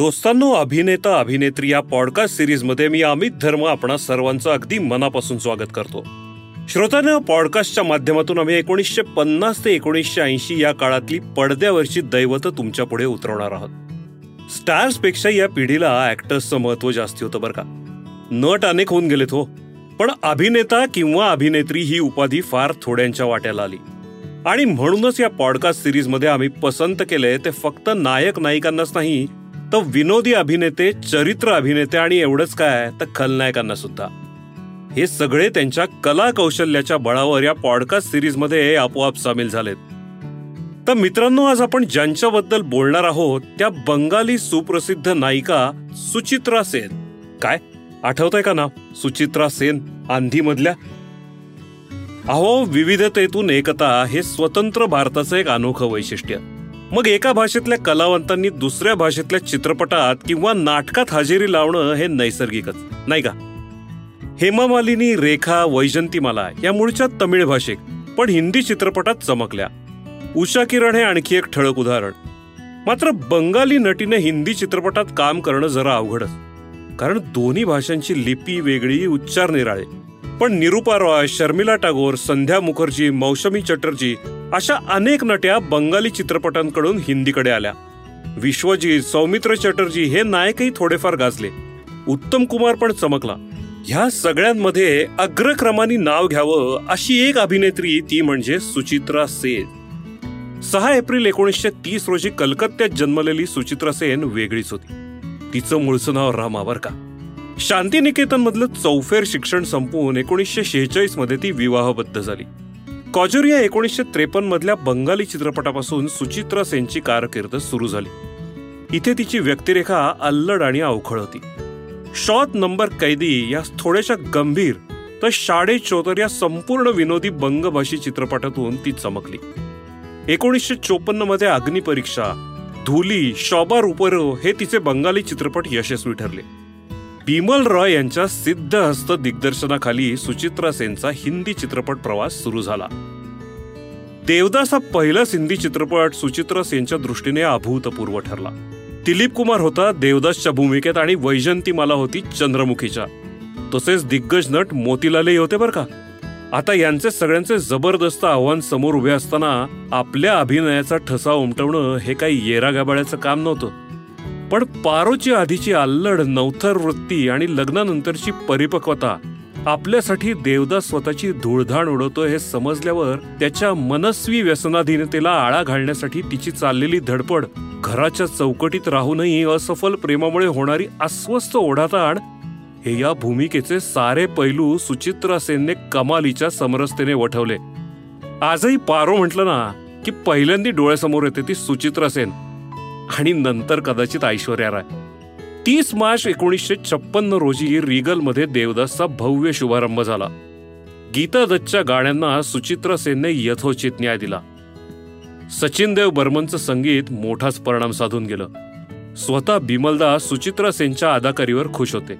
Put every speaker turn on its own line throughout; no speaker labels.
दोस्तांनो अभिनेता अभिनेत्री या पॉडकास्ट सिरीजमध्ये मी अमित धर्म आपणा सर्वांचं अगदी मनापासून स्वागत करतो. श्रोत्यानं पॉडकास्टच्या माध्यमातून आम्ही एकोणीसशे पन्नास ते एकोणीसशे ऐंशी या काळातली पडद्यावरची दैवत तुमच्यापुढे उतरवणार आहोत. स्टार्सपेक्षा या पिढीला ऍक्टर्सचं महत्त्व जास्ती होतं बरं का. नट अनेक होऊन गेलेत हो. पण अभिनेता किंवा अभिनेत्री ही उपाधी फार थोड्यांच्या वाट्याला आली. आणि म्हणूनच या पॉडकास्ट सिरीजमध्ये आम्ही पसंत केले ते फक्त नायक नायिकांनाच नाही तर विनोदी अभिनेते चरित्र अभिनेते आणि एवढंच काय तर खलनायकांना सुद्धा. हे सगळे त्यांच्या कला कौशल्याच्या बळावर या पॉडकास्ट सिरीजमध्ये आपोआप सामील झालेत. तर मित्रांनो आज आपण ज्यांच्याबद्दल बोलणार आहोत त्या बंगाली सुप्रसिद्ध नायिका सुचित्रा सेन. काय? आठवतंय का नाव? सुचित्रा सेन आंधी मधल्या अहो विविधतेतून एकता हे स्वतंत्र भारताचं एक अनोखं वैशिष्ट्य. मग एका भाषेतल्या कलावंतांनी दुसऱ्या भाषेतल्या चित्रपटात किंवा नाटकात हजेरी लावणं हे नैसर्गिकच नाही का? हेमा मालिनी रेखा वैजंतीमाला या मूळच्या तमिळ भाषेत पण हिंदी चित्रपटात चमकल्या. उषा किरण हे आणखी एक ठळक उदाहरण. मात्र बंगाली नटीने हिंदी चित्रपटात काम करणं जरा अवघडच. कारण दोन्ही भाषांची लिपी वेगळी उच्चार निराळे. पण निरुपा रॉय शर्मिला टागोर संध्या मुखर्जी मौसमी चटर्जी अशा अनेक नट्या बंगाली चित्रपटांकडून हिंदीकडे आल्या. विश्वजीत सौमित्र चटर्जी हे नायकही थोडेफार गाजले. उत्तम कुमार पण चमकला. ह्या सगळ्यांमध्ये अग्रक्रमाने नाव घ्यावं अशी एक अभिनेत्री ती म्हणजे सुचित्रा सेन. सहा एप्रिल एकोणीसशे तीस रोजी कलकत्त्यात जन्मलेली सुचित्रा सेन वेगळीच होती. तिचं मूळचं नाव रामावर का शांतिनिकेतन मधलं चौफेर शिक्षण संपवून एकोणीसशे शेहेचाळीसमध्ये ती विवाहबद्ध झाली. कॉजोरिया एकोणीसशे त्रेपन्न मधल्या बंगाली चित्रपटापासून सुचित्रा सेनची कारकीर्द सुरू झाली. इथे तिची व्यक्तिरेखा अल्लड आणि अवखळ होती. शॉत नंबर कैदी या थोड्याशा गंभीर तर शाडे चोतर या संपूर्ण विनोदी बंगभाषी चित्रपटातून ती चमकली. एकोणीसशे चोपन्नमध्ये अग्निपरीक्षा धुली शॉबर रुपरो हे तिचे बंगाली चित्रपट यशस्वी ठरले. बिमल रॉय यांच्या सिद्ध हस्त दिग्दर्शनाखाली सुचित्रा सेनचा हिंदी चित्रपट प्रवास सुरू झाला. देवदास हा पहिलाच हिंदी चित्रपट सुचित्रा सेनच्या दृष्टीने अभूतपूर्व ठरला. दिलीप कुमार होता देवदासच्या भूमिकेत आणि वैजंतीमाला होती चंद्रमुखीच्या. तसेच दिग्गज नट मोतीलालही होते बरं का. आता यांचे सगळ्यांचे जबरदस्त आव्हान समोर उभे असताना आपल्या अभिनयाचा ठसा उमटवणं हे काही येरा गाबाळ्याचं काम नव्हतं. पण पारोची आधीची आल्लड नवथर वृत्ती आणि लग्नानंतरची परिपक्वता आपल्यासाठी देवदास स्वतःची धूळधाण उडवतो हे समजल्यावर त्याच्या मनस्वी व्यसनाधीनतेला आळा घालण्यासाठी तिची चाललेली धडपड घराच्या चौकटीत राहूनही असफल प्रेमामुळे होणारी अस्वस्थ ओढाताण हे या भूमिकेचे सारे पैलू सुचित्रा सेनने कमालीच्या समरसतेने वठवले. आजही पारो म्हटलं ना की पहिल्यांदी डोळ्यासमोर येते ती सुचित्रा सेन. आणि नंतर कदाचित ऐश्वर्या राय. तीस मार्च एकोणीसशे छप्पन्न रोजी रिगलमध्ये देवदासचा भव्य शुभारंभ झाला. गीता दत्तच्या गाण्यांना सुचित्रा सेनने यथोचित न्याय दिला. सचिन देव बर्मनचं संगीत मोठाच परिणाम साधून गेलं. स्वतः बिमलदास सुचित्रा सेनच्या अदाकारीवर खुश होते.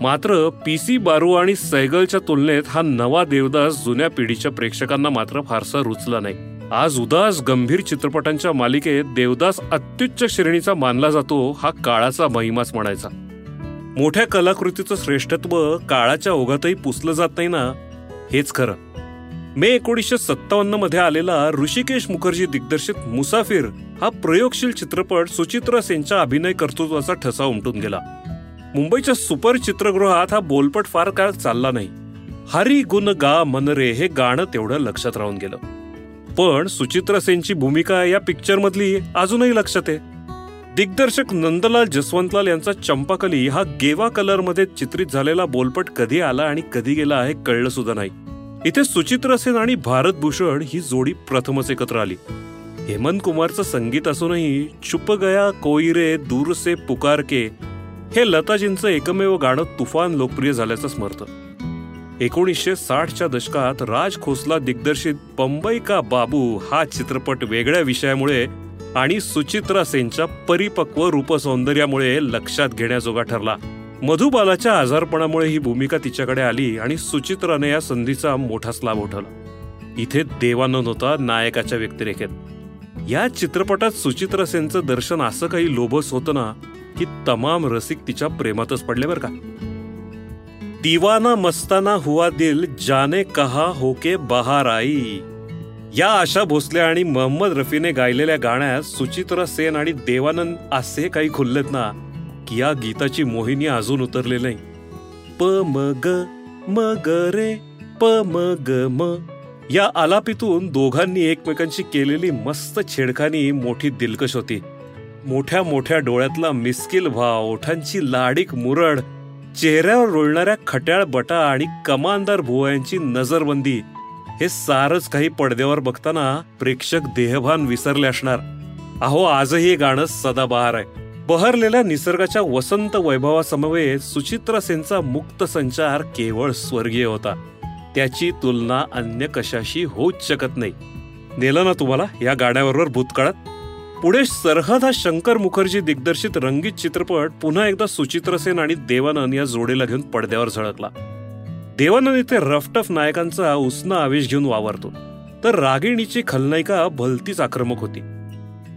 मात्र पी सी बारू आणि सैगलच्या तुलनेत हा नवा देवदास जुन्या पिढीच्या प्रेक्षकांना मात्र फारसा रुचला नाही. आज उदास गंभीर चित्रपटांच्या मालिकेत देवदास अत्युच्च श्रेणीचा मानला जातो हा काळाचा महिमाच म्हणायचा. मोठ्या कलाकृतीचं श्रेष्ठत्व काळाच्या ओघातही पुसलं जात नाही ना हेच खरं. मे एकोणीसशे सत्तावन्नमध्ये आलेला ऋषिकेश मुखर्जी दिग्दर्शित मुसाफिर हा प्रयोगशील चित्रपट सुचित्रा सेनच्या अभिनय कर्तृत्वाचा ठसा उमटून गेला. मुंबईच्या सुपर चित्रगृहात हा बोलपट फार काळ चालला नाही. हरी गुण गा मनरे हे गाणं तेवढं लक्षात राहून गेलं. पण सुचित्रा सेनची भूमिका या पिक्चरमधली अजूनही लक्षात आहे. दिग्दर्शक नंदलाल जसवंतलाल यांचा चंपाकली हा गेवा कलरमध्ये चित्रित झालेला बोलपट कधी आला आणि कधी गेला हे कळलं सुद्धा नाही. इथे सुचित्रा सेन आणि भारत भूषण ही जोडी प्रथमच एकत्र आली. हेमंत कुमारचं संगीत असूनही चुप गया कोईरे दूर से पुकार के हे लताजींचं एकमेव गाणं तुफान लोकप्रिय झाल्याचं स्मरतं. एकोणीसशे साठच्या दशकात राज खोसला दिग्दर्शित बंबई का बाबू हा चित्रपट वेगळ्या विषयामुळे आणि सुचित्रा सेनच्या परिपक्व रूपसौंदर्यामुळे लक्षात घेण्याजोगा ठरला. मधुबालाच्या आजारपणामुळे ही भूमिका तिच्याकडे आली आणि सुचित्राने या संधीचा मोठाच लाभ उठवला. इथे देवानंद होता नायकाच्या व्यक्तिरेखेत. या चित्रपटात सुचित्रा सेनचं दर्शन असं काही लोभस होतं ना की तमाम रसिक तिच्या प्रेमातच पडले बरं का? दिवाना मस्ताना हुआ दिल जाने कहा होके बहार आई. या आशा भोसले आणि मोहम्मद रफीने गायलेल्या गाण्यात सुचित्रा सेन आणि देवानंद असे काही खुललेत ना की या गीताची मोहिनी अजून उतरले नाही. प म ग म ग रे प म ग म. या आलापीतून दोघांनी एकमेकांशी केलेली मस्त छेडखानी मोठी दिलकश होती. मोठ्या मोठ्या डोळ्यातला मिस्किल भाव ओठांची लाडीक मुरड चेहऱ्यावर रुळणाऱ्या खट्याळ बटा आणि कमानदार भुवयांची नजरबंदी. हे सारच काही पडद्यावर बघताना प्रेक्षक देहभान विसरले असणार. अहो आजही हे गाणं सदाबहार आहे. बहरलेल्या निसर्गाच्या वसंत वैभवासमवेत सुचित्रा सेनचा मुक्त संचार केवळ स्वर्गीय होता. त्याची तुलना अन्य कशाशी होऊच शकत नाही. नेलं ना तुम्हाला या गाण्याबरोबर भूतकाळात? पुढे सरहद हा शंकर मुखर्जी दिग्दर्शित रंगीत चित्रपट पुन्हा एकदा सुचित्र सेन आणि देवानंद या जोडीला घेऊन पडद्यावर झळकला. देवानंद इथे रफटफ नायकांचा उसना आवेश घेऊन वावरतो. तर रागिणीची खलनायिका भलतीच आक्रमक होती.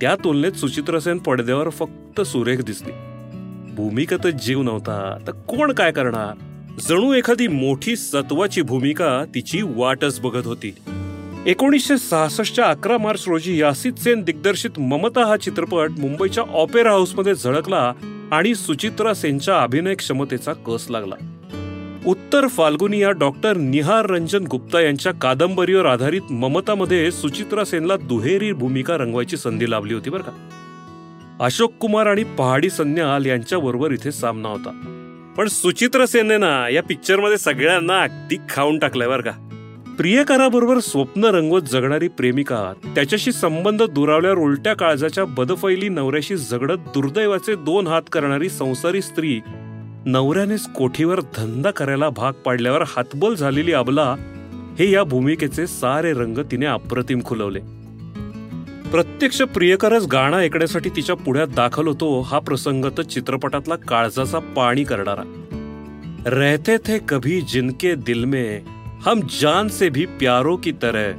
त्या तुलनेत सुचित्र सेन पडद्यावर फक्त सुरेख दिसली. भूमिकेतच जीव नव्हता तर कोण काय करणार? जणू एखादी मोठी सत्वाची भूमिका तिची वाटच बघत होती. एकोणीसशे सहासष्टच्या अकरा मार्च रोजी यासित सेन दिग्दर्शित ममता हा चित्रपट मुंबईच्या ऑपेरा हाऊसमध्ये झळकला आणि सुचित्रा सेनच्या अभिनय क्षमतेचा कस लागला. उत्तर फाल्गुनी या डॉक्टर निहार रंजन गुप्ता यांच्या कादंबरीवर आधारित ममतामध्ये सुचित्रा सेनला दुहेरी भूमिका रंगवायची संधी लाभली होती बरं का. अशोक कुमार आणि पहाडी सन्याल यांच्याबरोबर इथे सामना होता. पण सुचित्र सेनने ना या पिक्चरमध्ये सगळ्यांना अगदी खाऊन टाकलंय बरं का. प्रियकराबरोबर स्वप्न रंगवत जगणारी प्रेमिका त्याच्याशी संबंध दुरावल्यावर उलट्या काळजाच्या बदफैली नवऱ्याशी झगडत दुर्दैवाचे दोन हात करणारी संसारी स्त्री नवऱ्यानेच कोठीवर धंदा करायला भाग पाडल्यावर हातबोल झालेली अबला हे या भूमिकेचे सारे रंग तिने अप्रतिम खुलवले. प्रत्यक्ष प्रियकरच गाणं ऐकण्यासाठी तिच्या पुढ्यात दाखल होतो हा प्रसंग तर चित्रपटातला काळजाचा पाणी करणारा. रहते थे कभी जिनके दिल में हम जान से भी प्यारों की तरह।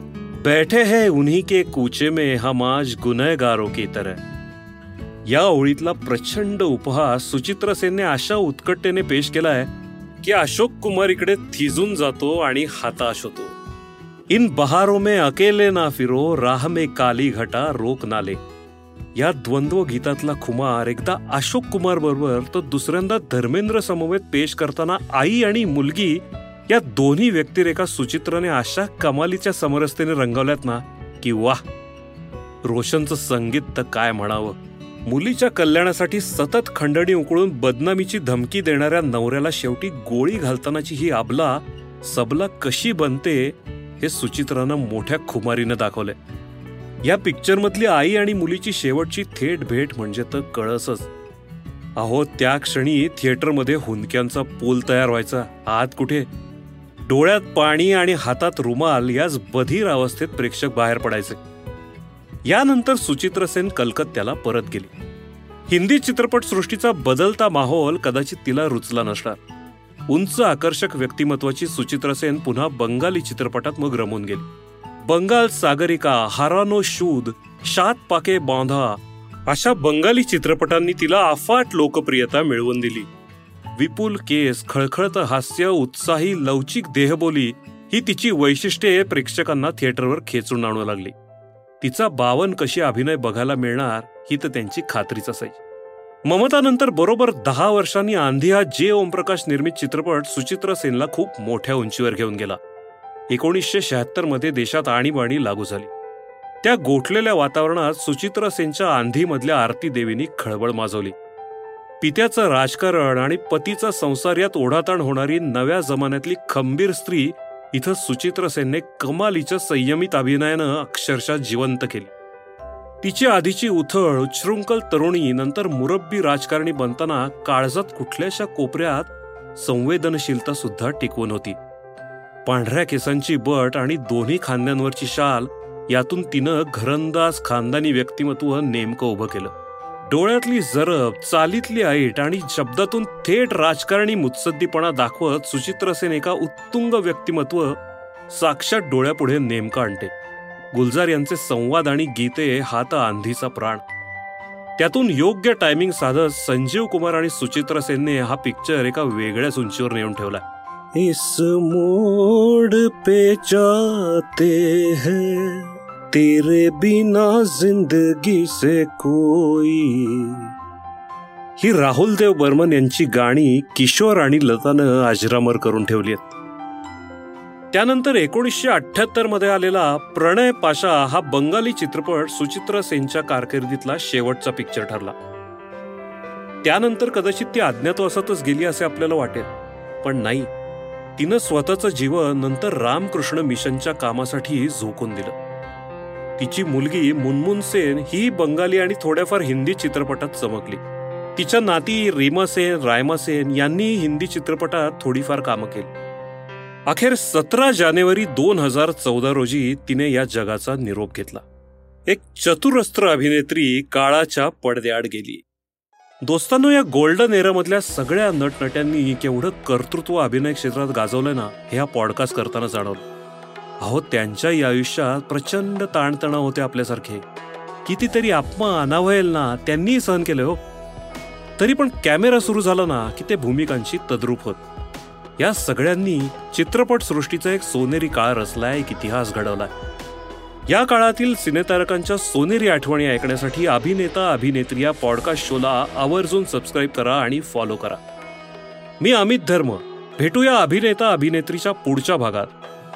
बैठे हैं उन्हीं के कूचे में हम आज गुनहगारों की तरह। या ओळीतला प्रचंड उपहास सुचित्र सेनने अशा उत्कटतेने पेश केलाय की अशोक कुमार इकडे थिजून जातो आणि हताश होतो। इन बहारों में अकेले ना फिरो राह में काली घटा रोक नाले या द्वंद्व गीतातला खुमार एकदा अशोक कुमार बरोबर तर दुसऱ्यांदा धर्मेंद्र समवेत पेश करताना आई आणि मुलगी या दोन्ही व्यक्तिरेखा सुचित्राने अशा कमालीच्या समरसतेने रंगवल्यात ना की वाह! रोशनचं संगीत तर काय म्हणावं? मुलीच्या कल्याणासाठी सतत खंडणी उकळून बदनामीची धमकी देणाऱ्या नवऱ्याला शेवटी गोळी घालतानाची ही आबला सबला कशी बनते हे सुचित्रानं मोठ्या खुमारीनं दाखवले या पिक्चरमधली आई आणि मुलीची शेवटची थेट भेट म्हणजे तर कळसच. अहो त्या क्षणी थिएटरमध्ये हुंदक्यांचा पूल तयार व्हायचा. आत कुठे? डोळ्यात पाणी आणि हातात रुमाल याच बधीर अवस्थेत प्रेक्षक बाहेर पडायचे. यानंतर सुचित्र सेन कलकत्त्याला परत गेली. हिंदी चित्रपटसृष्टीचा बदलता माहोल कदाचित तिला रुचला नसणार. उंच आकर्षक व्यक्तिमत्वाची सुचित्र सेन पुन्हा बंगाली चित्रपटात मग रमून गेली. बंगाल सागरिका हारानो शूद शात पाके बांधा अशा बंगाली चित्रपटांनी तिला अफाट लोकप्रियता मिळवून दिली. विपुल केस खळखळत हास्य उत्साही लवचिक देहबोली ही तिची वैशिष्ट्ये प्रेक्षकांना थिएटरवर खेचून आणू लागली. तिचा बावन कशी अभिनय बघायला मिळणार ही तर त्यांची खात्रीच असायची. ममतानंतर बरोबर दहा वर्षांनी आंधी हा जे. ओमप्रकाश निर्मित चित्रपट सुचित्र सेनला खूप मोठ्या उंचीवर घेऊन गेला. एकोणीसशे शहात्तरमध्ये देशात आणीबाणी लागू झाली. त्या गोठलेल्या वातावरणात सुचित्र सेनच्या आंधीमधल्या आरती देवीनी खळबळ माजवली. पित्याचं राजकारण आणि पतीचा संसार यात ओढाताण होणारी नव्या जमान्यातली खंबीर स्त्री इथं सुचित्र सेनने कमालीच्या संयमित अभिनयानं अक्षरशः जिवंत केली. तिची आधीची उथळ उच्छृंखल तरुणी नंतर मुरब्बी राजकारणी बनताना काळजात कुठल्याशा कोपऱ्यात संवेदनशीलता सुद्धा टिकवून होती. पांढऱ्या केसांची बट आणि दोन्ही खांद्यांवरची शाल यातून तिनं घरंदाज खानदानी व्यक्तिमत्व नेमकं उभं केलं. डोळ्यातली जरब चालीतली ऐट आणि शब्दातून थेट राजकारणी मुत्सद्दीपणा दाखवत सुचित्र सेन एका उत्तुंग व्यक्तिमत्व साक्षात डोळ्यापुढे नेमकं आणते. गुलजार यांचे संवाद आणि गीते हा तर आंधीचा प्राण. त्यातून योग्य टायमिंग साधत संजीव कुमार आणि सुचित्र सेनने हा पिक्चर एका वेगळ्याच उंचीवर नेऊन ठेवला. इस मोड पे जाते हैं. तेरे बिना जिंदगी से कोई। ही राहुल देव बर्मन यांची गाणी किशोर आणि लतानं आजरामर करून ठेवली आहेत. त्यानंतर एकोणीसशे अठ्याहत्तरमध्ये आलेला प्रणय पाशा हा बंगाली चित्रपट सुचित्रा सेनच्या कारकिर्दीतला शेवटचा पिक्चर ठरला. त्यानंतर कदाचित ती अज्ञातवासातच गेली असे आपल्याला वाटेल पण नाही. तिनं स्वतःचं जीवन नंतर रामकृष्ण मिशनच्या कामासाठी झोकून दिलं. तिची मुलगी मुनमुन सेन ही बंगाली आणि थोड्याफार हिंदी चित्रपटात चमकली. तिच्या नाती रीमा सेन रायमा सेन यांनी हिंदी चित्रपटात थोडीफार कामं केली. अखेर सतरा जानेवारी दोन हजार चौदा रोजी तिने या जगाचा निरोप घेतला. एक चतुरस्त्र अभिनेत्री काळाच्या पडद्याआड गेली. दोस्तांनो या गोल्डन एरामधल्या सगळ्या नटनट्यांनी केवढं कर्तृत्व अभिनय क्षेत्रात गाजवलंय ना हे हा पॉडकास्ट करताना जाणवलं. अहो त्यांच्याही आयुष्यात प्रचंड ताणतणाव होते आपल्यासारखे. कितीतरी अपमान अवहेल ना त्यांनीही सहन केले हो. तरी पण कॅमेरा सुरू झाला ना की ते भूमिकांशी तद्रूप होत. या सगळ्यांनी चित्रपट सृष्टीचा एक सोनेरी काळ रचलाय एक इतिहास घडवलाय. या काळातील सिनेतारकांच्या सोनेरी आठवणी ऐकण्यासाठी अभिनेता अभिनेत्री या पॉडकास्ट शोला आवर्जून सबस्क्राईब करा आणि फॉलो करा. मी अमित धर्म. भेटूया अभिनेता अभिनेत्रीच्या पुढच्या भागात.